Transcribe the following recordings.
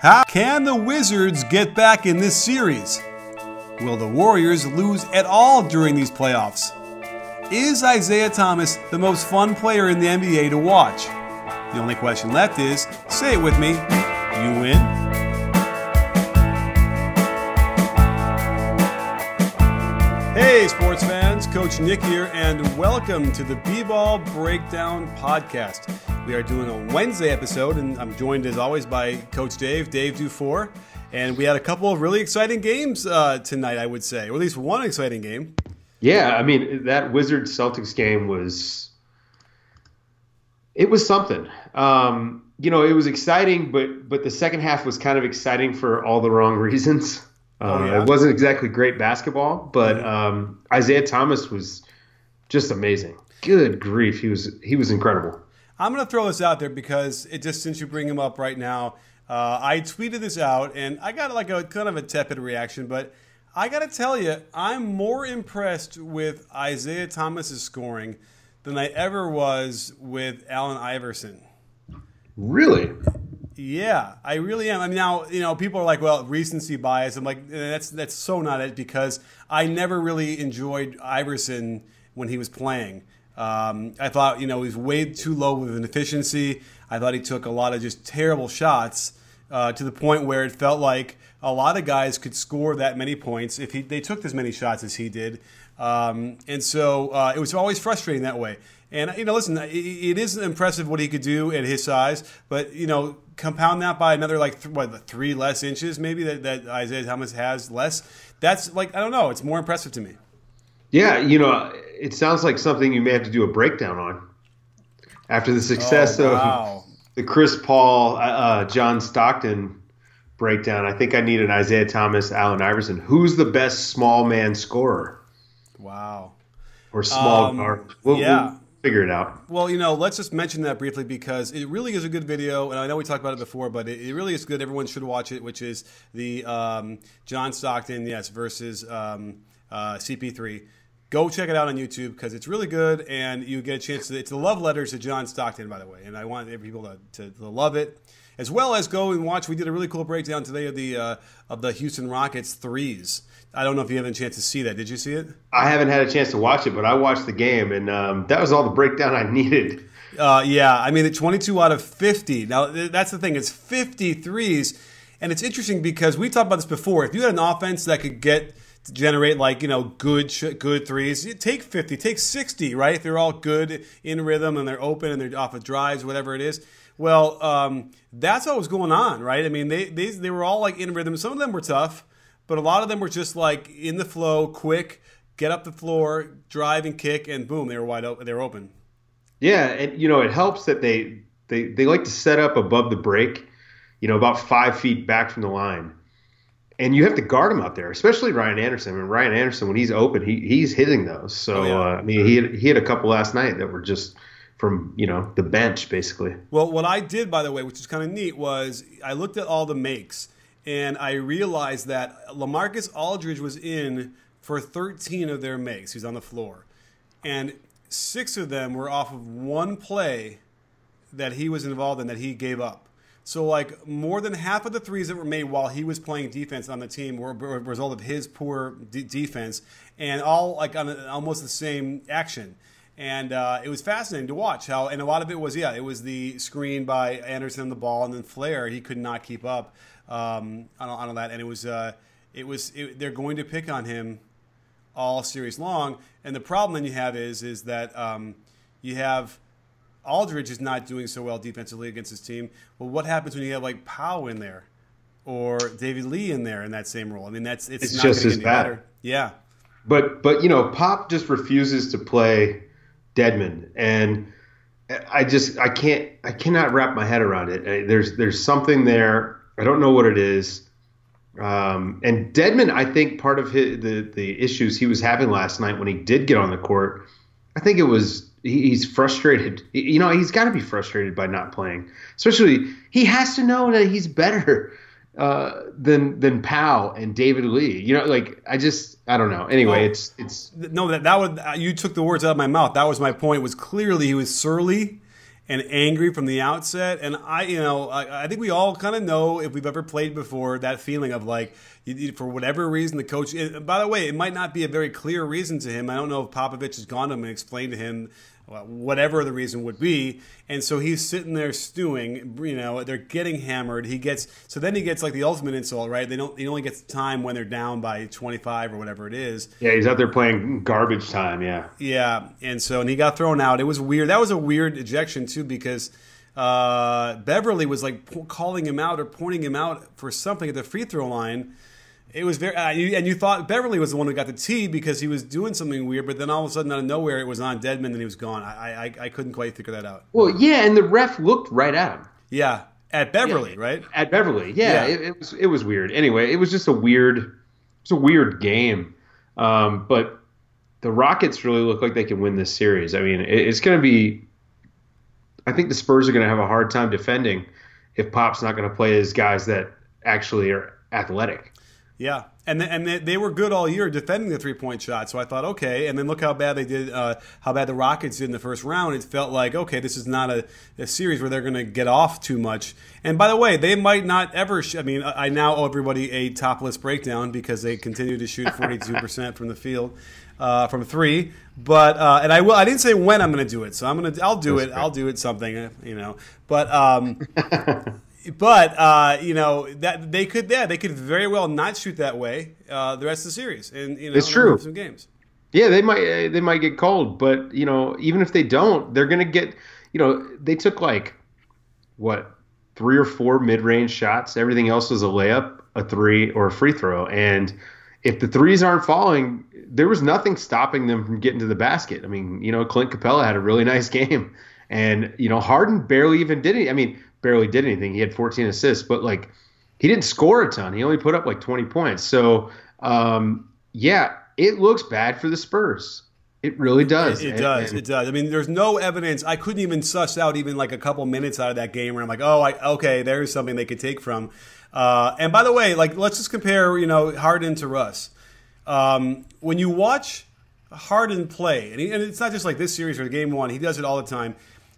How can the Wizards get back in this series? Will the Warriors lose at all during these playoffs? Is Isaiah Thomas the most fun player in the NBA to watch? The only question left is say it with me, you win. Hey, sports fans, Coach Nick here, and welcome to the B Ball Breakdown Podcast. We are doing a Wednesday episode, and I'm joined as always by Coach Dave, Dave Dufour. And we had a couple of really exciting games uh, tonight, I would say, or at least one exciting game. Yeah, I mean that Wizards Celtics game was it was something. Um, you know, it was exciting, but but the second half was kind of exciting for all the wrong reasons. Uh, oh, yeah. It wasn't exactly great basketball, but um, Isaiah Thomas was just amazing. Good grief, he was he was incredible. I'm going to throw this out there because it just since you bring him up right now, uh, I tweeted this out and I got like a kind of a tepid reaction, but I got to tell you, I'm more impressed with Isaiah Thomas's scoring than I ever was with Allen Iverson. Really? Yeah, I really am. I mean, now you know people are like, "Well, recency bias." I'm like, eh, that's that's so not it because I never really enjoyed Iverson when he was playing. Um, I thought, you know, he was way too low with an efficiency. I thought he took a lot of just terrible shots uh, to the point where it felt like a lot of guys could score that many points if he, they took as many shots as he did. Um, and so uh, it was always frustrating that way. And you know, listen, it, it is impressive what he could do at his size, but you know, compound that by another like th- what three less inches maybe that, that Isaiah Thomas has less. That's like I don't know. It's more impressive to me. Yeah, you know, it sounds like something you may have to do a breakdown on after the success oh, wow. of the Chris Paul, uh, uh, John Stockton breakdown. I think I need an Isaiah Thomas, Allen Iverson. Who's the best small man scorer? Wow. Or small um, guard. We'll, yeah. We'll figure it out. Well, you know, let's just mention that briefly because it really is a good video, and I know we talked about it before, but it, it really is good. Everyone should watch it, which is the um, John Stockton, yes, versus um, uh, CP3 go check it out on YouTube because it's really good, and you get a chance to. It's the love letters to John Stockton, by the way, and I want people to, to, to love it, as well as go and watch. We did a really cool breakdown today of the uh, of the Houston Rockets threes. I don't know if you have a chance to see that. Did you see it? I haven't had a chance to watch it, but I watched the game, and um, that was all the breakdown I needed. Uh, yeah, I mean, the 22 out of 50. Now, that's the thing, it's 53s. And it's interesting because we talked about this before. If you had an offense that could get to generate like you know good good threes. You take fifty, take sixty, right? If they're all good in rhythm and they're open and they're off of drives, whatever it is. Well, um, that's what was going on, right? I mean, they, they they were all like in rhythm. Some of them were tough, but a lot of them were just like in the flow, quick, get up the floor, drive and kick, and boom, they were wide open. They were open. Yeah, and you know it helps that they they they like to set up above the break, you know, about five feet back from the line and you have to guard him out there, especially Ryan Anderson. I mean, Ryan Anderson, when he's open, he he's hitting those. So oh, yeah. uh, I mean, he had, he had a couple last night that were just from you know the bench, basically. Well, what I did, by the way, which is kind of neat, was I looked at all the makes and I realized that Lamarcus Aldridge was in for 13 of their makes. He's on the floor, and six of them were off of one play that he was involved in that he gave up. So like more than half of the threes that were made while he was playing defense on the team were, a result of his poor d- defense, and all like on almost the same action. And uh, it was fascinating to watch how, and a lot of it was yeah, it was the screen by Anderson and the ball, and then Flair he could not keep up um, on, on that, and it was uh, it was it, they're going to pick on him all series long. And the problem then you have is is that um, you have Aldridge is not doing so well defensively against his team. Well, what happens when you have like Pau in there or David Lee in there in that same role? I mean, that's it's, it's just as bad. Better. Yeah, but but you know, Pop just refuses to play Dedmon, and I just I can't I cannot wrap my head around it. There's there's something there I don't know what it is. Um, and Dedmon, I think part of his, the the issues he was having last night when he did get on the court, I think it was he's frustrated. You know, he's got to be frustrated by not playing. Especially, he has to know that he's better uh, than than Pau and David Lee. You know, like I just I don't know. Anyway, it's it's no that that would you took the words out of my mouth. That was my point. Was clearly he was surly and angry from the outset. And I, you know, I, I think we all kind of know if we've ever played before that feeling of like, you, for whatever reason, the coach. by the way, it might not be a very clear reason to him. I don't know if Popovich has gone to him and explained to him whatever the reason would be. And so he's sitting there stewing. You know, they're getting hammered. He gets so then he gets like the ultimate insult, right? They don't. He only gets time when they're down by twenty five or whatever it is. Yeah, he's out there playing garbage time. Yeah. Yeah, and so and he got thrown out. It was weird. That was a weird ejection too because. Uh, Beverley was like calling him out or pointing him out for something at the free throw line, it was very, uh, you, and you thought Beverley was the one who got the T because he was doing something weird, but then all of a sudden, out of nowhere, it was on Dedmon and he was gone. I, I, I couldn't quite figure that out. Well, yeah, and the ref looked right at him. Yeah, at Beverley, yeah, right? At Beverley, yeah, yeah. It, it, was it was weird. Anyway, it was just a weird, it's a weird game. Um, but the Rockets really look like they can win this series. I mean, it, it's going to be. I think the Spurs are going to have a hard time defending if Pop's not going to play his guys that actually are athletic. Yeah, and and they, they, were good all year defending the three point shot. So I thought, okay. And then look how bad they did, uh, how bad the Rockets did in the first round. It felt like, okay, this is not a, a series where they're going to get off too much. And by the way, they might not ever. Sh- I mean, I now owe everybody a topless breakdown because they continue to shoot forty two percent from the field. Uh, from three, but uh, and I will. I didn't say when I'm going to do it, so I'm gonna. I'll do That's it. Great. I'll do it. Something, you know. But um, but uh, you know that they could yeah they could very well not shoot that way uh, the rest of the series and you know it's true. some games. Yeah they might uh, they might get cold but you know even if they don't they're gonna get you know they took like what three or four mid-range shots. Everything else was a layup a three or a free throw. And if the threes aren't falling there was nothing stopping them from getting to the basket. I mean you know clint capela had a really nice game. And you know harden barely even did it i mean barely did anything. He had 14 assists, but like he didn't score a ton. He only put up like 20 points. So um, yeah, it looks bad for the Spurs. It really does. It, it does. And, it does. I mean, there's no evidence. I couldn't even suss out even like a couple minutes out of that game where I'm like, oh, I, okay, there's something they could take from. Uh, and by the way, like let's just compare, you know, Harden to Russ. Um, when you watch Harden play, and, he, and it's not just like this series or game one, he does it all the time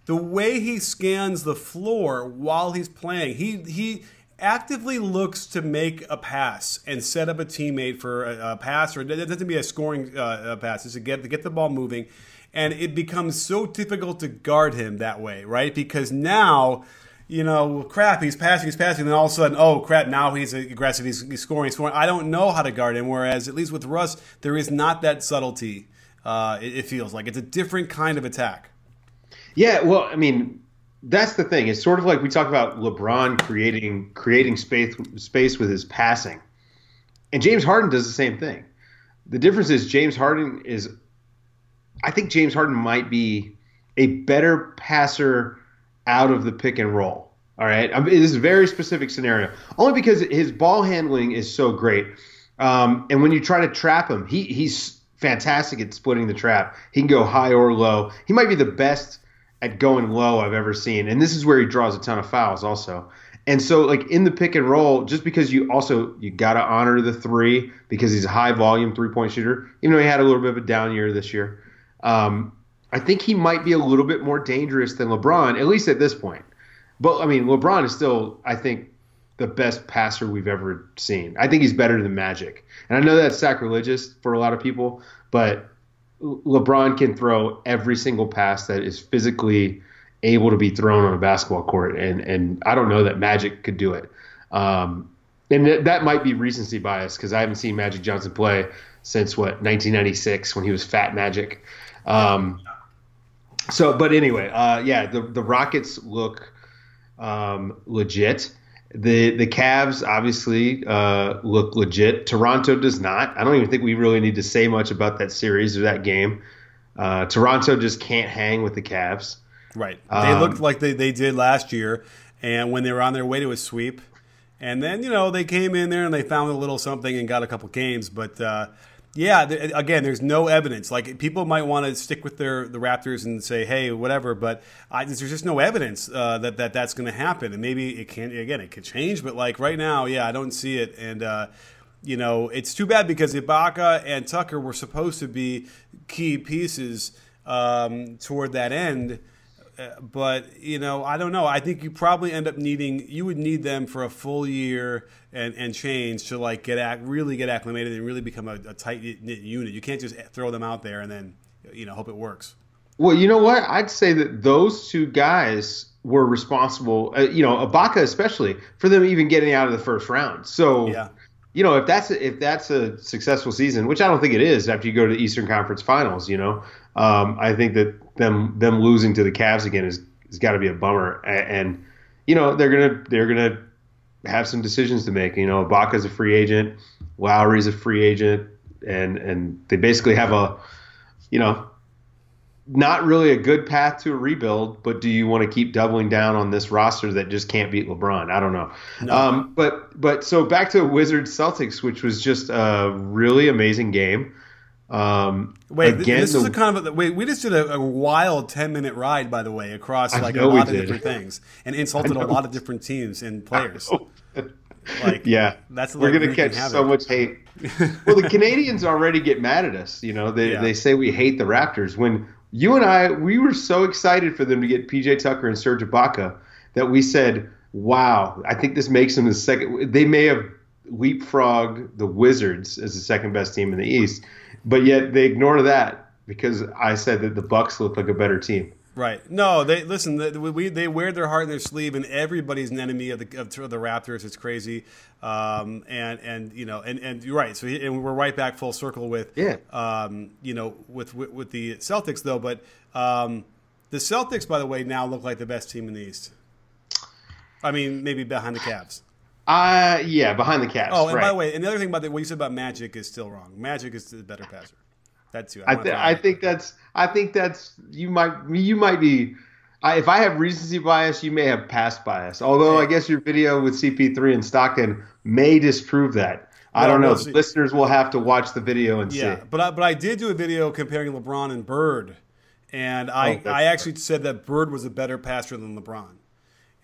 the way he scans the floor while he's playing, he he actively looks to make a pass and set up a teammate for a, a pass, or it doesn't be a scoring uh, pass. It's to get to get the ball moving, and it becomes so difficult to guard him that way, right? Because now. You know, crap, he's passing, he's passing, and then all of a sudden, oh, crap, now he's aggressive, he's, he's scoring, he's scoring. I don't know how to guard him, whereas, at least with Russ, there is not that subtlety, uh, it, it feels like. It's a different kind of attack. Yeah, well, I mean, that's the thing. It's sort of like we talk about LeBron creating creating space space with his passing, and James Harden does the same thing. The difference is James Harden is, I think James Harden might be a better passer out of the pick and roll. All right, I mean, this is a very specific scenario, only because his ball handling is so great. Um, and when you try to trap him, he he's fantastic at splitting the trap. He can go high or low. He might be the best at going low I've ever seen. And this is where he draws a ton of fouls also. And so like in the pick and roll, just because you also you gotta honor the three because he's a high volume three point shooter, even though he had a little bit of a down year this year. Um, I think he might be a little bit more dangerous than LeBron, at least at this point. But I mean, LeBron is still, I think, the best passer we've ever seen. I think he's better than Magic. And I know that's sacrilegious for a lot of people, but LeBron can throw every single pass that is physically able to be thrown on a basketball court, and and I don't know that Magic could do it. Um, and th- that might be recency bias because I haven't seen Magic Johnson play since what 1996 when he was Fat Magic. Um, so, but anyway, uh, yeah, the the Rockets look um, legit. The the Cavs obviously uh, look legit. Toronto does not. I don't even think we really need to say much about that series or that game. Uh, Toronto just can't hang with the Cavs. Right. They um, looked like they, they did last year, and when they were on their way to a sweep, And then you know they came in there and they found a little something and got a couple games, but. Uh, yeah, th- again, there's no evidence. Like people might want to stick with their the Raptors and say, "Hey, whatever," but I, there's just no evidence uh, that that that's going to happen. And maybe it can again, it could change, but like right now, yeah, I don't see it. And uh, you know, it's too bad because Ibaka and Tucker were supposed to be key pieces um, toward that end. Uh, but you know, I don't know. I think you probably end up needing you would need them for a full year and, and change to like get act, really get acclimated and really become a, a tight knit unit. You can't just throw them out there and then you know hope it works. Well, you know what? I'd say that those two guys were responsible. Uh, you know, Ibaka especially for them even getting out of the first round. So. Yeah you know, if that's a, if that's a successful season, which I don't think it is, after you go to the Eastern Conference Finals, you know, um, I think that them them losing to the Cavs again is has got to be a bummer. And, and, you know, they're gonna they're gonna have some decisions to make. You know, Ibaka's a free agent, Lowry's a free agent, and and they basically have a, you know, not really a good path to a rebuild, but do you want to keep doubling down on this roster that just can't beat LeBron? I don't know. No. Um, but but so back to Wizards Celtics, which was just a really amazing game. Um, wait, again, this is a kind of a, wait. We just did a, a wild ten minute ride, by the way, across like a lot of different things, and insulted a lot of different teams and players. Like, yeah, that's we're gonna catch so much hate. well, the Canadians already get mad at us. You know, they yeah. they say we hate the Raptors when you and I, we were so excited for them to get PJ Tucker and Serge Ibaka that we said, "Wow, I think this makes them the second. They may have leapfrogged the Wizards as the second best team in the East, but yet they ignore that because I said that the Bucks look like a better team. Right. No, they listen. They, we, they wear their heart in their sleeve, and everybody's an enemy of the, of the Raptors. It's crazy, um, and and you know, and, and you're right. So he, and we're right back full circle with yeah. Um, you know, with, with, with the Celtics though. But um, the Celtics, by the way, now look like the best team in the East. I mean, maybe behind the Cavs. Uh yeah, behind the Cavs. Oh, and right. by the way, and the other thing about the, what you said about Magic is still wrong. Magic is the better passer. That's I, th- I think that's I think that's you might you might be. I, if I have recency bias, you may have past bias. Although I guess your video with CP3 and Stockton may disprove that. I don't know. We'll listeners will have to watch the video and yeah, see. but I, but I did do a video comparing LeBron and Bird, and I oh, I actually said that Bird was a better passer than LeBron.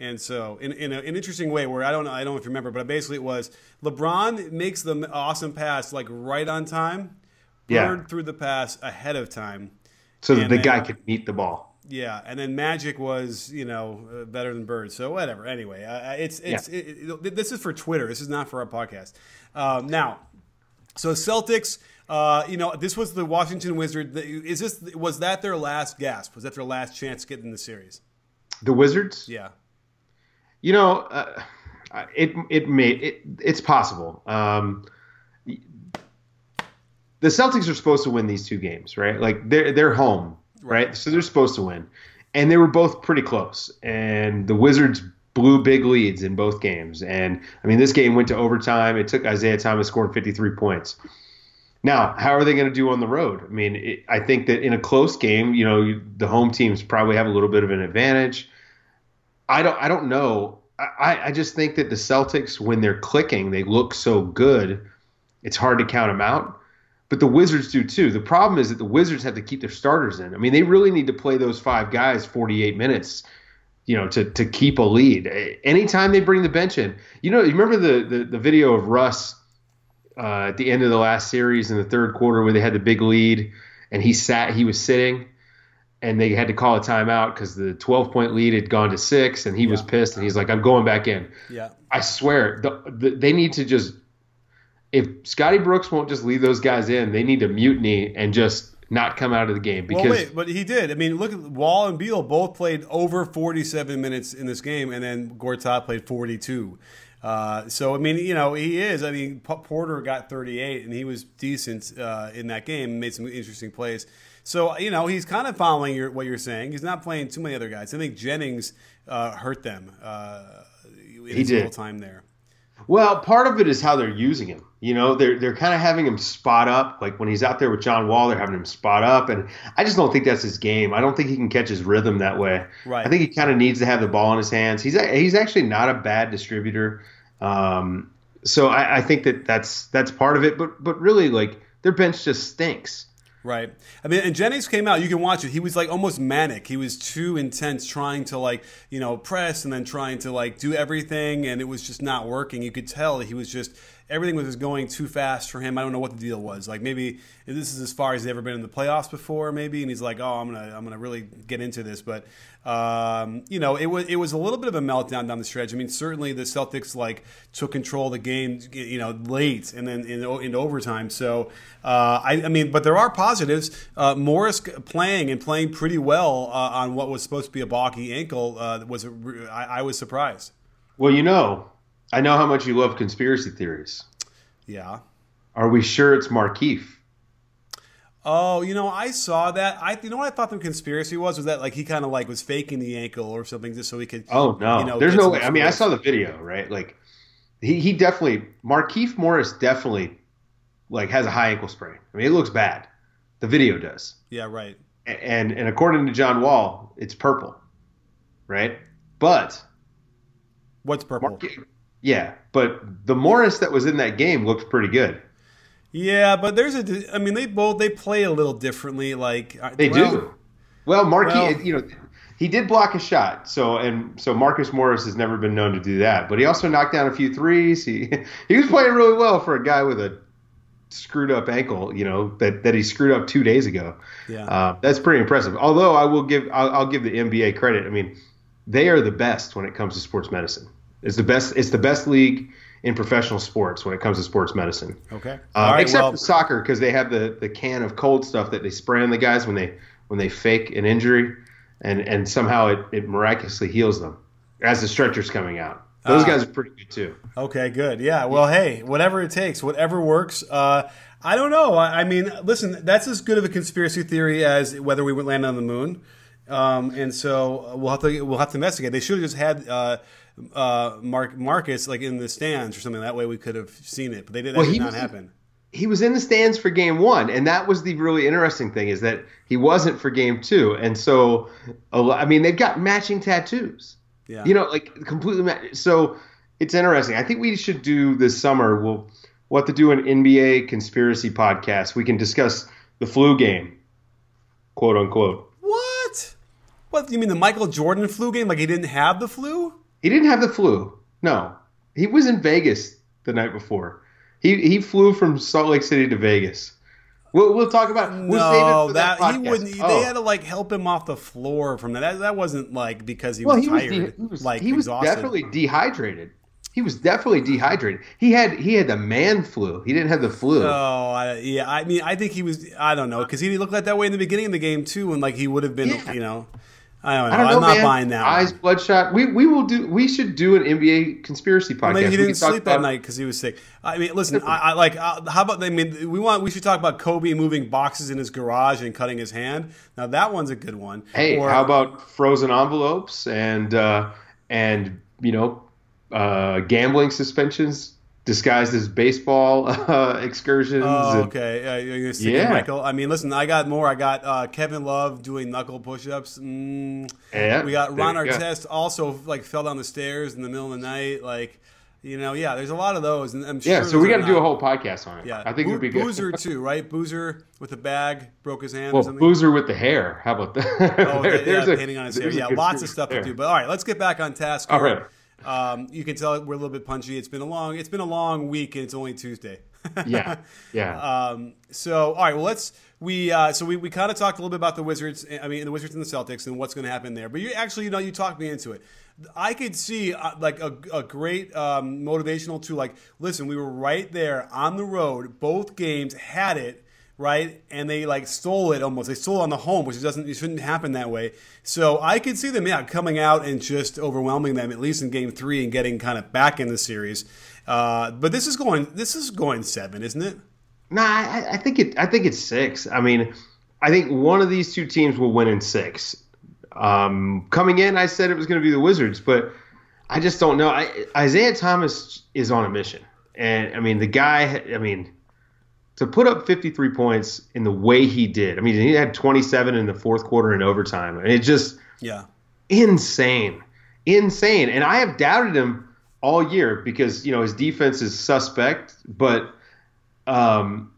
And so, in, in a, an interesting way, where I don't know, I don't know if you remember, but basically it was LeBron makes the awesome pass like right on time, yeah. Bird threw the pass ahead of time. So that the then, guy could meet the ball. Yeah, and then Magic was, you know, uh, better than Bird. So whatever. Anyway, uh, it's it's yeah. it, it, this is for Twitter. This is not for our podcast. Um, now, so Celtics. Uh, you know, this was the Washington Wizard. Is this was that their last gasp? Was that their last chance to get in the series? The Wizards. Yeah. You know, uh, it it may it, it's possible. Um, the Celtics are supposed to win these two games, right? Like they're they're home, right? So they're supposed to win, and they were both pretty close. And the Wizards blew big leads in both games. And I mean, this game went to overtime. It took Isaiah Thomas scoring 53 points. Now, how are they going to do on the road? I mean, it, I think that in a close game, you know, the home teams probably have a little bit of an advantage. I don't, I don't know. I, I just think that the Celtics, when they're clicking, they look so good. It's hard to count them out but the Wizards do too. The problem is that the Wizards have to keep their starters in. I mean, they really need to play those five guys 48 minutes, you know, to, to keep a lead. Anytime they bring the bench in, you know, you remember the, the, the video of Russ uh, at the end of the last series in the third quarter where they had the big lead and he sat, he was sitting and they had to call a timeout because the 12 point lead had gone to six and he yeah. was pissed and he's like, I'm going back in. Yeah. I swear, the, the, they need to just if Scotty Brooks won't just leave those guys in, they need to mutiny and just not come out of the game. Because well, wait, but he did. I mean, look at Wall and Beal both played over 47 minutes in this game, and then Gortat played 42. Uh, so I mean, you know, he is. I mean, Porter got 38, and he was decent uh, in that game, made some interesting plays. So you know, he's kind of following your, what you're saying. He's not playing too many other guys. I think Jennings uh, hurt them. Uh, he his did. time there. Well, part of it is how they're using him. You know, they're they're kind of having him spot up. Like when he's out there with John Wall, they're having him spot up, and I just don't think that's his game. I don't think he can catch his rhythm that way. Right. I think he kind of needs to have the ball in his hands. He's he's actually not a bad distributor. Um, so I, I think that that's that's part of it. But but really, like their bench just stinks. Right. I mean, and Jennings came out. You can watch it. He was like almost manic. He was too intense, trying to like you know press and then trying to like do everything, and it was just not working. You could tell he was just everything was just going too fast for him. I don't know what the deal was. Like maybe this is as far as he's ever been in the playoffs before, maybe, and he's like, oh, I'm gonna I'm gonna really get into this. But um, you know, it was it was a little bit of a meltdown down the stretch. I mean, certainly the Celtics like took control of the game, you know, late and then in, in overtime. So uh, I, I, mean, but there are positives. Uh, Morris playing and playing pretty well uh, on what was supposed to be a balky ankle uh, was I, I was surprised. Well, you know, I know how much you love conspiracy theories. Yeah. Are we sure it's Markieff? Oh, you know, I saw that. I, you know, what I thought the conspiracy was was that like he kind of like was faking the ankle or something just so he could. Oh no, you know, there's no way. I mean, I saw the video, right? Like, he he definitely Markieff Morris definitely like has a high ankle sprain. I mean, it looks bad. The video does. Yeah, right. And and according to John Wall, it's purple, right? But what's purple? Markieff, yeah, but the Morris that was in that game looked pretty good. Yeah, but there's a. I mean, they both they play a little differently. Like uh, they well, do. Well, Marky, well, you know, he did block a shot. So and so Marcus Morris has never been known to do that. But he also knocked down a few threes. He he was playing really well for a guy with a screwed up ankle. You know that that he screwed up two days ago. Yeah, uh, that's pretty impressive. Although I will give I'll, I'll give the NBA credit. I mean, they are the best when it comes to sports medicine. It's the best. It's the best league in professional sports when it comes to sports medicine. Okay. Uh, right, except well, for soccer because they have the, the can of cold stuff that they spray on the guys when they when they fake an injury, and and somehow it, it miraculously heals them as the stretcher's coming out. Those uh, guys are pretty good too. Okay, good. Yeah. Well, hey, whatever it takes, whatever works. Uh, I don't know. I, I, mean, listen, that's as good of a conspiracy theory as whether we would land on the moon. Um, and so we'll have to we'll have to investigate. They should have just had uh, Mark Marcus like in the stands or something. That way we could have seen it, but they did, that well, did not was, happen. He was in the stands for game one, and that was the really interesting thing is that he wasn't for game two. And so, I mean, they've got matching tattoos. Yeah. You know, like completely. Ma- so it's interesting. I think we should do this summer. We'll we'll have to do an NBA conspiracy podcast. We can discuss the flu game, quote unquote. What? What you mean the Michael Jordan flu game? Like he didn't have the flu? He didn't have the flu. No, he was in Vegas the night before. He he flew from Salt Lake City to Vegas. We'll, we'll talk about. We'll no, that, that he wouldn't. Oh. They had to like help him off the floor from that. That, that wasn't like because he well, was he tired. Was he was, like he was exhausted. definitely dehydrated. He was definitely dehydrated. He had he had the man flu. He didn't have the flu. Oh, I, yeah. I mean, I think he was. I don't know because he looked like that way in the beginning of the game too, and like he would have been. Yeah. You know. I don't know. I I'm not man. buying that. Eyes one. bloodshot. We we will do. We should do an NBA conspiracy podcast. Well, maybe he didn't sleep that night because he was sick. I mean, listen. I, I, like. Uh, how about? I mean, we want. We should talk about Kobe moving boxes in his garage and cutting his hand. Now that one's a good one. Hey, or, how about frozen envelopes and uh, and you know uh, gambling suspensions disguised as baseball uh, excursions. Oh, okay. Uh, you're yeah, Michael. I mean, listen, I got more. I got uh, Kevin Love doing knuckle push-ups. Mm. Yeah, we got Ron Artest go. also like fell down the stairs in the middle of the night. Like, you know, yeah, there's a lot of those, and I'm sure. Yeah, so we got to do a whole podcast on it. Yeah, I think Bo- it'd be good. Boozer too, right? Boozer with the bag broke his hand. Well, Boozer with the hair. How about that? oh, there, yeah, a, painting on his hair. Yeah, lots of stuff there. to do. But all right, let's get back on task. All right. Um, you can tell we're a little bit punchy. It's been a long it's been a long week and it's only Tuesday. yeah, yeah. Um, so all right, well let's we uh, so we, we kind of talked a little bit about the Wizards. I mean the Wizards and the Celtics and what's going to happen there. But you actually you know you talked me into it. I could see uh, like a, a great um, motivational to like listen. We were right there on the road. Both games had it right? And they like stole it almost. They stole on the home, which doesn't it shouldn't happen that way. So I could see them, yeah, coming out and just overwhelming them at least in game three and getting kind of back in the series. Uh, but this is going this is going seven, isn't it? Nah, I, I think it. I think it's six. I mean, I think one of these two teams will win in six. Um, coming in, I said it was going to be the Wizards, but I just don't know. I, Isaiah Thomas is on a mission, and I mean the guy. I mean to put up 53 points in the way he did. I mean, he had 27 in the fourth quarter in overtime. and it just yeah, insane, insane. And I have doubted him all year because you know his defense is suspect, but um,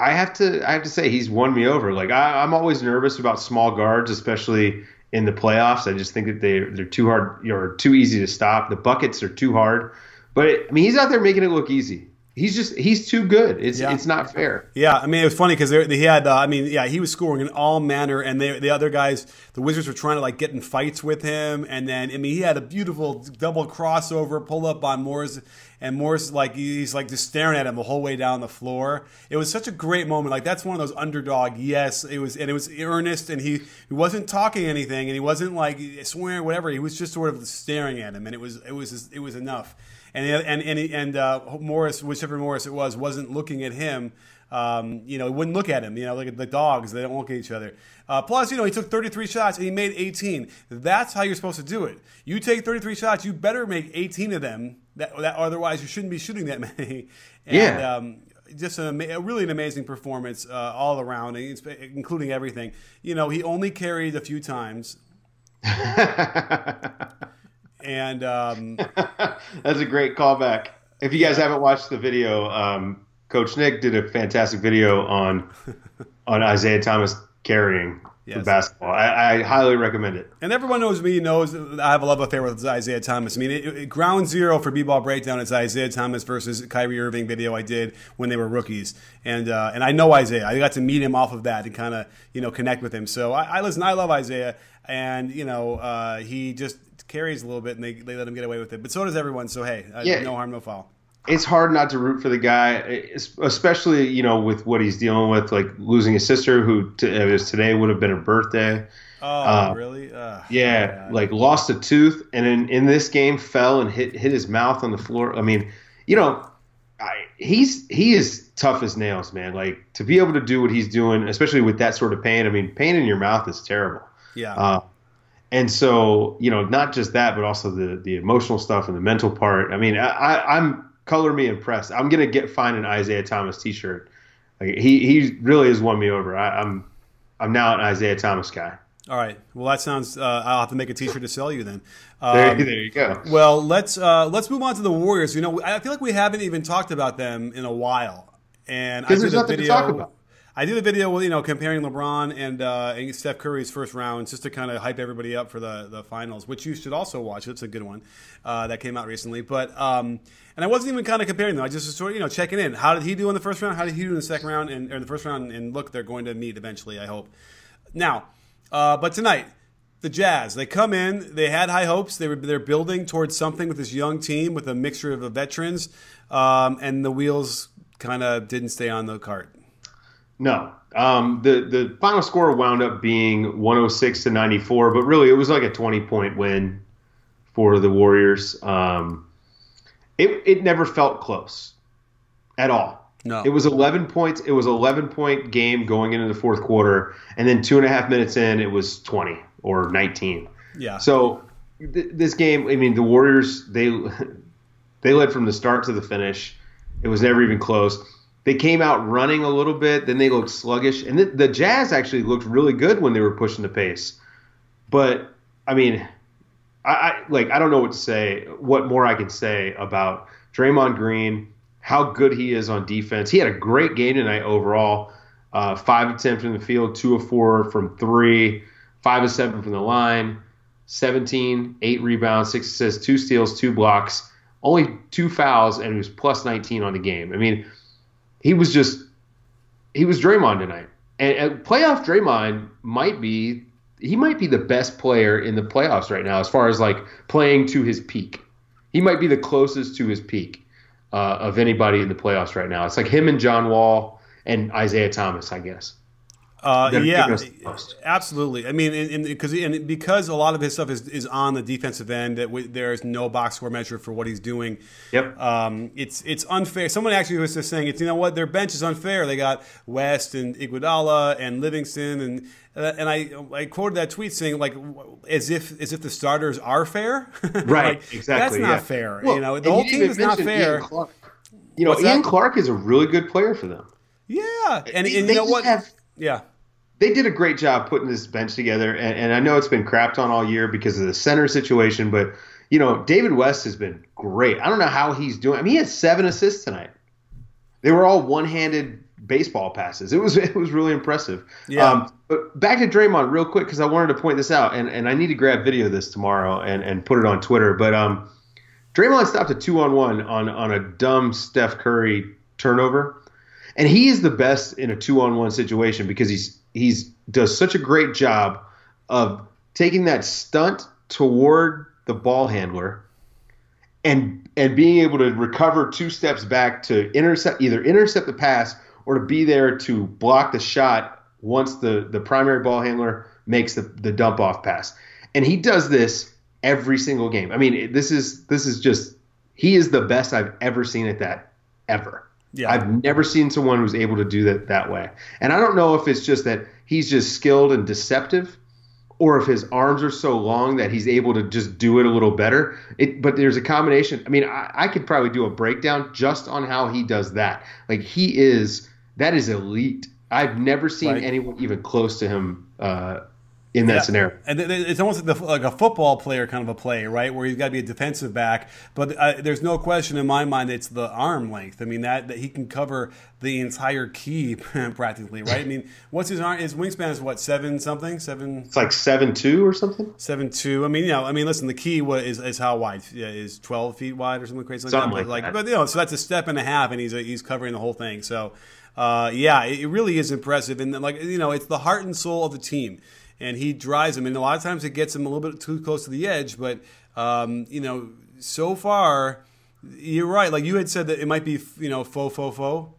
I have to I have to say he's won me over. Like I, I'm always nervous about small guards, especially in the playoffs. I just think that they they're too hard, you know, too easy to stop. The buckets are too hard. But it, I mean, he's out there making it look easy. He's just he's too good. It's Yeah. it's not fair. Yeah, I mean it was funny because he had. Uh, I mean, yeah, he was scoring in all manner, and they, the other guys, the Wizards were trying to like get in fights with him, and then I mean he had a beautiful double crossover pull up on Morris, and Morris like he's like just staring at him the whole way down the floor. It was such a great moment. Like that's one of those underdog. Yes, it was, and it was earnest, and he he wasn't talking anything, and he wasn't like swearing whatever. He was just sort of staring at him, and it was it was it was enough. And and and and uh, Morris, whichever Morris it was, wasn't looking at him. Um, you know, he wouldn't look at him. You know, like the dogs, they don't look at each other. Uh, plus, you know, he took 33 shots and he made 18. That's how you're supposed to do it. You take 33 shots, you better make 18 of them. That, that otherwise you shouldn't be shooting that many. And, Yeah. Um, just an, a really an amazing performance uh, all around, including everything. You know, he only carried a few times, and um, That's a great callback. If you guys haven't watched the video, um, Coach Nick did a fantastic video on on Isaiah Thomas carrying the basketball. I, I highly recommend it. And everyone knows me knows I have a love affair with Isaiah Thomas. I mean, it, it- ground zero for B-ball breakdown is Isaiah Thomas versus Kyrie Irving video I did when they were rookies, and uh, and I know Isaiah. I got to meet him off of that and kind of you know connect with him. So I, I listen. I love Isaiah, and you know uh, he just carries a little bit, and they, they let him get away with it. But so does everyone. So hey, uh, Yeah. no harm, no foul. It's hard not to root for the guy, especially you know with what he's dealing with, like losing his sister, who t- today would have been her birthday. Oh, Uh, really? Yeah, God. like lost a tooth, and in, in this game fell and hit hit his mouth on the floor. I mean, you know, I, he's he is tough as nails, man. Like to be able to do what he's doing, especially with that sort of pain. I mean, pain in your mouth is terrible. yeah. Uh, and so, you know, not just that, but also the the emotional stuff and the mental part. I mean, I, I, I'm color me impressed. I'm gonna get find an Isaiah Thomas T-shirt. Like, he he really has won me over. I, I'm I'm now an Isaiah Thomas guy. All right. Well, that sounds. Uh, I'll have to make a T-shirt to sell you then. There, Um, there you go. Well, let's uh, let's move on to the Warriors. You know, I feel like we haven't even talked about them in a while, and I 'Cause did there's a nothing to talk about. I did a video, with, you know, comparing LeBron and, uh, and Steph Curry's first rounds, just to kind of hype everybody up for the the finals, which you should also watch. It's a good one uh, that came out recently. But um, and I wasn't even kind of comparing them. I just was sort of you know checking in. How did he do in the first round? How did he do in the second round? And or the first round? And look, they're going to meet eventually. I hope. Now, uh, but tonight, the Jazz, they come in, they had high hopes. They were, they're building towards something with this young team with a mixture of veterans, um, and the wheels kind of didn't stay on the cart. No. Um, the the final score wound up being 106 to 94, but really it was like a 20 point win for the Warriors. Um, it it never felt close at all. No. It was 11 points. It was 11 point game going into the fourth quarter, and then two and a half minutes in, it was 20 or 19. Yeah. So th- this game, I mean, the Warriors they they led from the start to the finish. It was never even close. They came out running a little bit, then they looked sluggish, and the, the Jazz actually looked really good when they were pushing the pace. But I mean, I, I like I don't know what to say. What more I can say about Draymond Green? How good he is on defense. He had a great game tonight overall. Uh, five ten from the field, two of four from three, five of seven from the line, 17, eight rebounds, six assists, two steals, two blocks, only two fouls, and he was plus 19 on the game. I mean, he was just he was Draymond tonight, and, and playoff Draymond might be he might be the best player in the playoffs right now as far as like playing to his peak. He might be the closest to his peak uh, of anybody in the playoffs right now. It's like him and John Wall and Isaiah Thomas, I guess. Uh, yeah, giving us the most. absolutely. I mean, and because and because a lot of his stuff is, is on the defensive end, that we, there is no box score measure for what he's doing. Yep. Um, it's it's unfair. Someone actually was just saying it's you know what their bench is unfair. They got West and Iguodala and Livingston and uh, and I I quoted that tweet saying like as if as if the starters are fair. Right, Like, exactly. That's not yeah. fair. Well, you know the whole team is not fair. Ian Clark. You know, What's Ian that? Clark is a really good player for them. Yeah, and, They- and they you know just what? have- yeah. They did a great job putting this bench together, and, and I know it's been crapped on all year because of the center situation, but you know, David West has been great. I don't know how he's doing. I mean, he had seven assists tonight. They were all one-handed baseball passes. It was it was really impressive. Yeah. Um, but back to Draymond real quick because I wanted to point this out, and, and I need to grab video of this tomorrow and, and put it on Twitter. But um, Draymond stopped a two on on on a dumb Steph Curry turnover, and he is the best in a two on one situation because he's he's does such a great job of taking that stunt toward the ball handler and and being able to recover two steps back to intercept either intercept the pass or to be there to block the shot once the the primary ball handler makes the the dump off pass. And he does this every single game. I mean, this is this is just he is the best I've ever seen at that ever. Yeah. I've never seen someone who's able to do that that way. And I don't know if it's just that he's just skilled and deceptive or if his arms are so long that he's able to just do it a little better. It, but there's a combination. I mean, I, I could probably do a breakdown just on how he does that. Like he is, that is elite. I've never seen Right. anyone even close to him uh, in that Yeah. scenario. And it's almost like, the, like a football player kind of a play, right? Where you've got to be a defensive back. But uh, there's no question in my mind it's the arm length. I mean, that, that he can cover the entire key practically, right? I mean, what's his arm? His wingspan is what, seven something? Seven, It's like seven two or something. seven two. I mean, you know, I mean, listen, the key is, is how wide? Yeah, is 12 feet wide or something crazy like Something that. like but, that. But, you know, so that's a step and a half, and he's, he's covering the whole thing. So, uh, yeah, it really is impressive. And, like, you know, it's the heart and soul of the team. And he drives them. And a lot of times it gets him a little bit too close to the edge. But, um, you know, so far, you're right. Like you had said that it might be, you know, faux, faux, faux.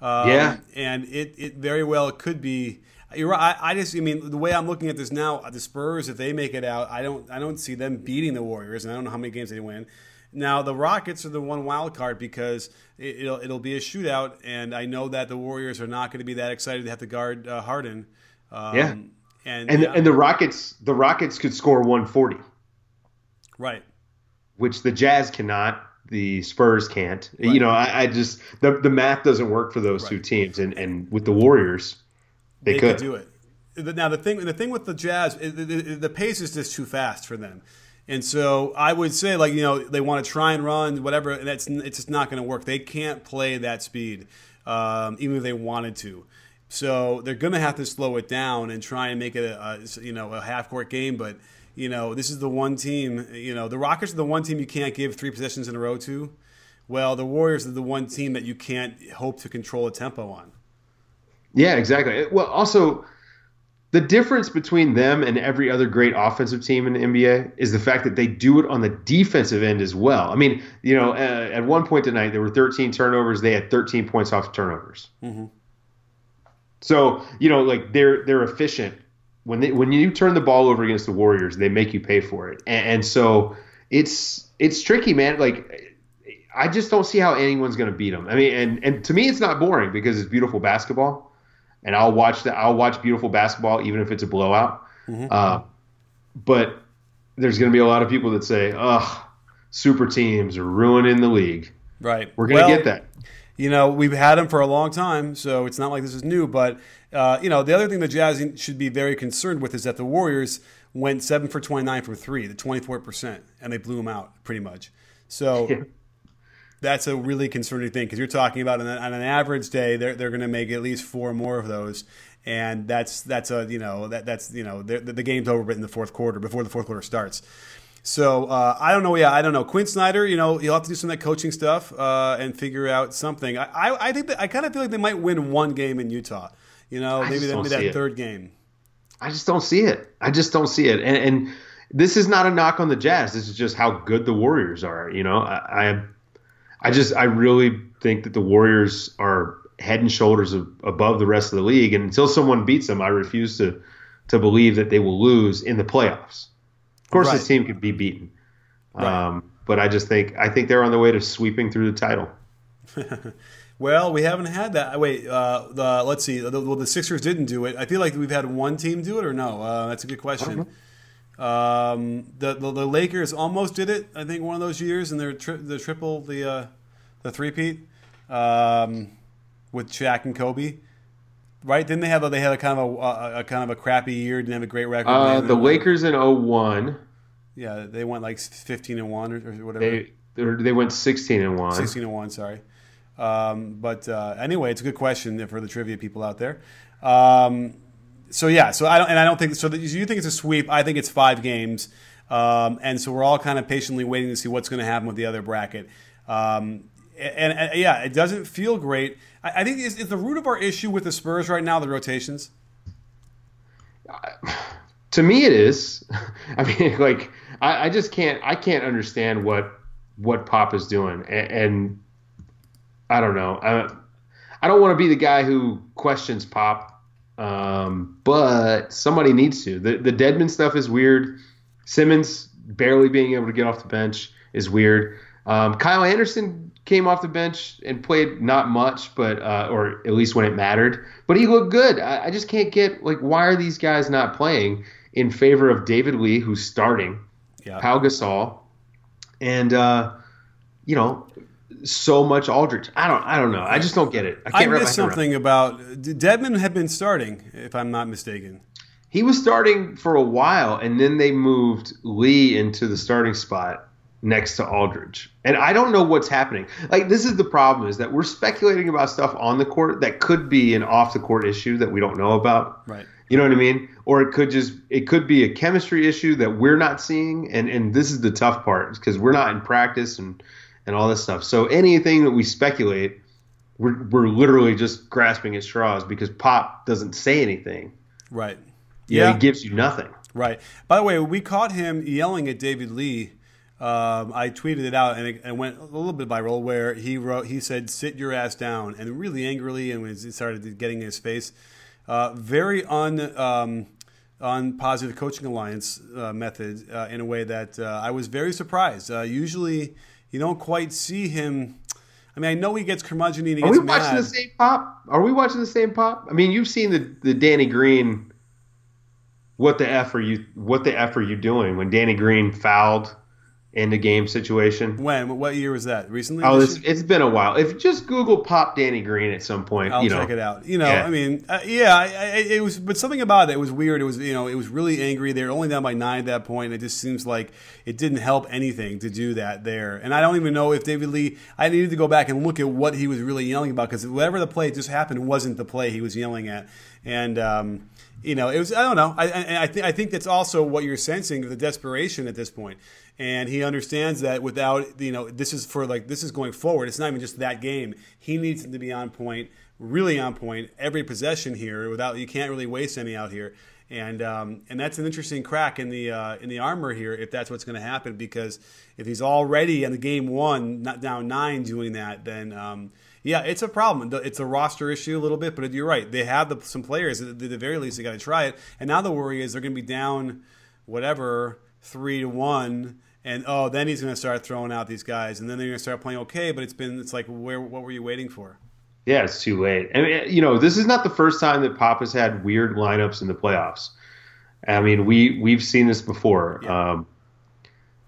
Um, Yeah. and it, it very well could be. You're right. I, I just, I mean, the way I'm looking at this now, the Spurs, if they make it out, I don't, I don't see them beating the Warriors, and I don't know how many games they win. Now the Rockets are the one wild card because it, it'll, it'll be a shootout, and I know that the Warriors are not going to be that excited to have to guard uh, Harden. Um, Yeah. And And yeah, and the Rockets the Rockets could score 140, right. which the Jazz cannot. The Spurs can't. Right. You know, I, I just the the math doesn't work for those two teams. And and with the Warriors, they, they could. do it. Now the thing, the thing with the Jazz, the, the, the pace is just too fast for them, and so I would say like you know they want to try and run whatever, and that's it's just not going to work. They can't play that speed, um, even if they wanted to. So they're going to have to slow it down and try and make it a, a you know a half court game, but. You know, this is the one team. You know, the Rockets are the one team you can't give three possessions in a row to. Well, the Warriors are the one team that you can't hope to control a tempo on. Yeah, exactly. Well, also the difference between them and every other great offensive team in the NBA is the fact that they do it on the defensive end as well. I mean, you know, uh, at one point tonight there were 13 turnovers. They had 13 points off turnovers. So you know, like they're they're efficient when they when you turn the ball over against the Warriors, they make you pay for it, and, and so it's it's tricky, man. Like I just don't see how anyone's going to beat them. I mean, and and to me, it's not boring because it's beautiful basketball, and I'll watch that. I'll watch beautiful basketball even if it's a blowout. Uh, but there's going to be a lot of people that say, "Ugh, super teams are ruining the league." Right. We're going to Well, get that. You know, we've had him for a long time, so it's not like this is new. But uh, you know, the other thing the Jazz should be very concerned with is that the Warriors went seven for twenty nine from three, the twenty four percent, and they blew them out pretty much. So Yeah. that's a really concerning thing because you're talking about on, an- on an average day, they're they're going to make at least four more of those, and that's that's a you know that that's you know the, the game's over in the fourth quarter before the fourth quarter starts. So uh, I don't know. Yeah, I don't know. Quin Snyder, you know, he'll have to do some of that coaching stuff uh, and figure out something. I, I, I think that I kind of feel like they might win one game in Utah. You know, I maybe just that, don't maybe that it. third game. I just don't see it. I just don't see it. And, and this is not a knock on the Jazz. This is just how good the Warriors are. You know, I, I, I just I really think that the Warriors are head and shoulders of, above the rest of the league. And until someone beats them, I refuse to to believe that they will lose in the playoffs. Of course, Right. this team could be beaten, Right. um, but I just think I think they're on the way to sweeping through the title. Well, we haven't had that. Wait, uh, the, let's see. The, well, the Sixers didn't do it. I feel like we've had one team do it, or no? Uh, that's a good question. Um, the, the the Lakers almost did it. I think one of those years, and they're tri- the triple the uh, the three-peat um, with Shaq and Kobe. Right? Didn't they have? A, they had a kind of a, a, a kind of a crappy year. Didn't have a great record. Uh, the Lakers in 01. Yeah, they went like fifteen and one or, or whatever. They they went sixteen and one. Sixteen and one. Sorry. Um, but uh, anyway, it's a good question for the trivia people out there. Um, so yeah, so I don't, and I don't think so. You think it's a sweep? I think it's five games, um, and so we're all kind of patiently waiting to see what's going to happen with the other bracket. Um, and, and, yeah, it doesn't feel great. I, I think is, is the root of our issue with the Spurs right now the rotations. to me, it is. I mean, like I, I, just can't. I can't understand what what Pop is doing, and, and I don't know. I, I don't want to be the guy who questions Pop, um, but somebody needs to. The the Dedmon stuff is weird. Simmons barely being able to get off the bench is weird. Um, Kyle Anderson came off the bench and played not much, but uh, or at least when it mattered. But he looked good. I, I, just can't get like why are these guys not playing in favor of David Lee, who's starting, yeah. Pau Gasol, and uh, you know so much Aldridge. I don't. I don't know. I just don't get it. I can't. I missed something around. about Dedmon had been starting, if I'm not mistaken. He was starting for a while, and then they moved Lee into the starting spot next to Aldridge. And I don't know what's happening. Like this is the problem is that we're speculating about stuff on the court that could be an off the court issue that we don't know about. Right. You know what I mean? Or it could just it could be a chemistry issue that we're not seeing and and this is the tough part because we're not in practice and and all this stuff. So anything that we speculate we're, we're literally just grasping at straws because Pop doesn't say anything. Right. You yeah. Know, he gives you nothing. Right. By the way, we caught him yelling at David Lee um, I tweeted it out and it, it, went a little bit viral where he wrote, he said, "Sit your ass down," and really angrily, and when he started getting in his face, uh, very un. Um, on positive coaching alliance uh, method uh, in a way that uh, I was very surprised. Uh, usually, you don't quite see him. I mean, I know he gets curmudgeon and he Are we watching mad. the same pop? Are we watching the same pop? I mean, you've seen the the Danny Green. What the f are you? What the f are you doing when Danny Green fouled in the game situation. When? What year was that? Recently? Oh, it's, it's been a while. If just Google pop Danny Green at some point, I'll you know, check it out. You know, yeah. I mean, uh, yeah, I, I, it was, but something about it, it was weird. It was, you know, it was really angry. They were only down by nine at that point. It just seems like it didn't help anything to do that there. And I don't even know if David Lee. I needed to go back and look at what he was really yelling about because whatever the play just happened wasn't the play he was yelling at. And um, you know, it was. I don't know. I, I, I think I think that's also what you're sensing the desperation at this point and he understands that without you know this is for like this is going forward. It's not even just that game. He needs to be on point really on point every possession here without you can't really waste any out here. And um, and that's an interesting crack in the uh, in the armor here if that's what's going to happen because if he's already in the game one not down nine doing that then um, yeah it's a problem. It's a roster issue a little bit but you're right. They have the, some players at the very least they got to try it. And now the worry is they're going to be down whatever three to one and oh, then he's going to start throwing out these guys, and then they're going to start playing okay. But it's been it's like where what were you waiting for? Yeah, it's too late. I mean, you know, this is not the first time that Pop has had weird lineups in the playoffs. I mean, we we've seen this before. Yeah. Um,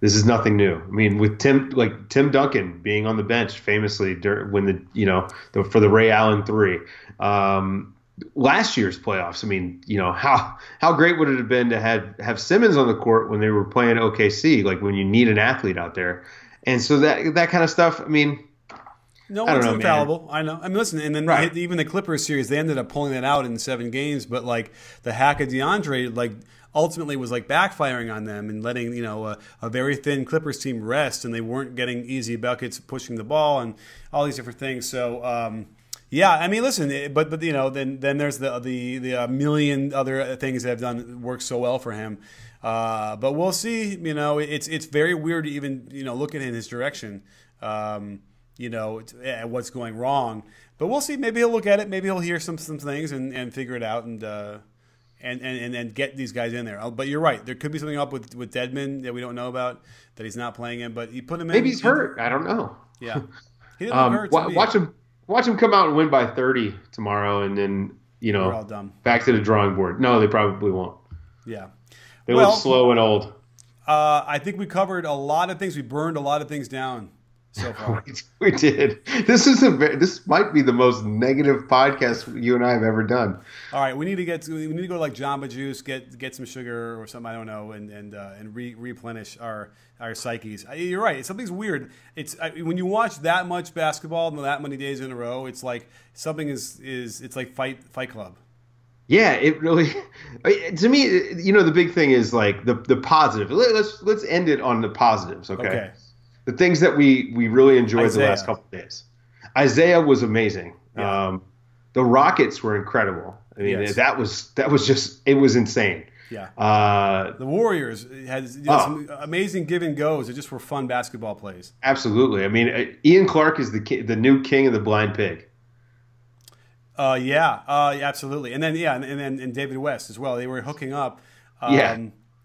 this is nothing new. I mean, with Tim like Tim Duncan being on the bench famously during, when the you know the, for the Ray Allen three. Um, last year's playoffs. I mean, you know how how great would it have been to have have Simmons on the court when they were playing OKC, like when you need an athlete out there, and so that that kind of stuff. I mean. No one's know, infallible. Man. I know. I mean, listen, and then right. even the Clippers series, they ended up pulling that out in seven games. But like the hack of DeAndre, like ultimately was like backfiring on them and letting you know a, a, very thin Clippers team rest, and they weren't getting easy buckets, pushing the ball, and all these different things. So um, yeah, I mean, listen, eh, but but you know, then then there's the the the uh, million other things that have done work so well for him. Uh, but we'll see. You know, it's it's very weird to even you know look at in his direction. Um, you know at what's going wrong, but we'll see. Maybe he'll look at it. Maybe he'll hear some some things and, and figure it out and. Uh, and, and, and get these guys in there. Oh, but you're right. There could be something up with, with Dedmon that we don't know about that he's not playing in. But you put him in. Maybe he's hurt. I don't know. Yeah. He didn't um, hurt watch him Watch them come out and win by 30 tomorrow, and then you know back to the drawing board. No, they probably won't. Yeah, they well, look slow and old. Uh, I think we covered a lot of things. We burned a lot of things down. So far. we did. This is a this might be the most negative podcast you and I have ever done. All right, we need to get to, we need to go to like Jamba Juice, get get some sugar or something I don't know, and and uh, and re- replenish our our psyches. You're right. Something's weird. It's I, when you watch that much basketball and that many days in a row. It's like something is is it's like fight Fight Club. Yeah, it really. To me, you know, the big thing is like the the positive. Let's let's end it on the positives. Okay. okay. The things that we we really enjoyed Isaiah. the last couple days. Isaiah was amazing. Yeah. Um, the Rockets were incredible. I mean, yes. that was that was just it was insane. Yeah. Uh, the Warriors had you know, oh. some amazing give and goes. It just were fun basketball plays. Absolutely. I mean, uh, Ian Clark is the the new king of the blind pig. Uh, yeah, uh, absolutely. And then yeah, and, and then and David West as well. They were hooking up. Um, yeah.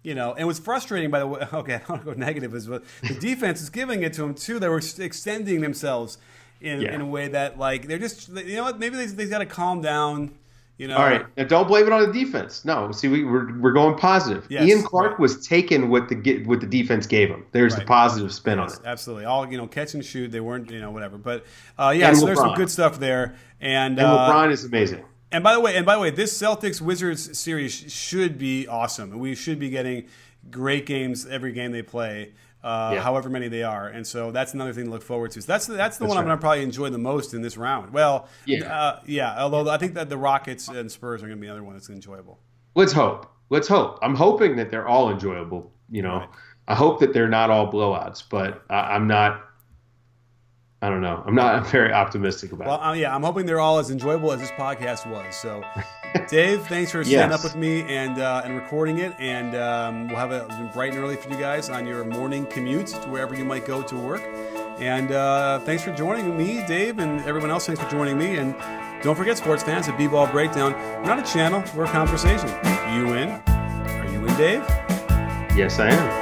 You know, and it was frustrating by the way. Okay, I don't want to go negative, is but the defense is giving it to them too. They were extending themselves in, yeah. in a way that like they're just you know what maybe they they got to calm down. You know, all right. Now don't blame it on the defense. No, see, we, we're we're going positive. Yes, Ian Clark right. was taking what the what the defense gave him. There's right. a positive spin yes, on it. Absolutely, all you know, catch and shoot. They weren't, you know, whatever. But uh, yeah, and so LeBron. there's some good stuff there. And, and uh, LeBron is amazing. And by the way, and by the way, this Celtics Wizards series should be awesome. We should be getting great games every game they play. Uh, yeah. however many they are. And so that's another thing to look forward to. So that's the, that's the that's one right. I'm going to probably enjoy the most in this round. Well, yeah, uh, yeah. Although I think that the Rockets and Spurs are going to be another one that's enjoyable. Let's hope. Let's hope. I'm hoping that they're all enjoyable. You know, right. I hope that they're not all blowouts, but I, I'm not. I don't know. I'm not very optimistic about well, it. Well, uh, yeah, I'm hoping they're all as enjoyable as this podcast was. So, Dave, thanks for standing yes. up with me and uh, and recording it. And um, we'll have it bright and early for you guys on your morning commute to wherever you might go to work. And uh, thanks for joining me, Dave, and everyone else. Thanks for joining me. And don't forget, sports fans, at B-Ball Breakdown, we're not a channel, we're a conversation. You in? Are you in, Dave? Yes, I am.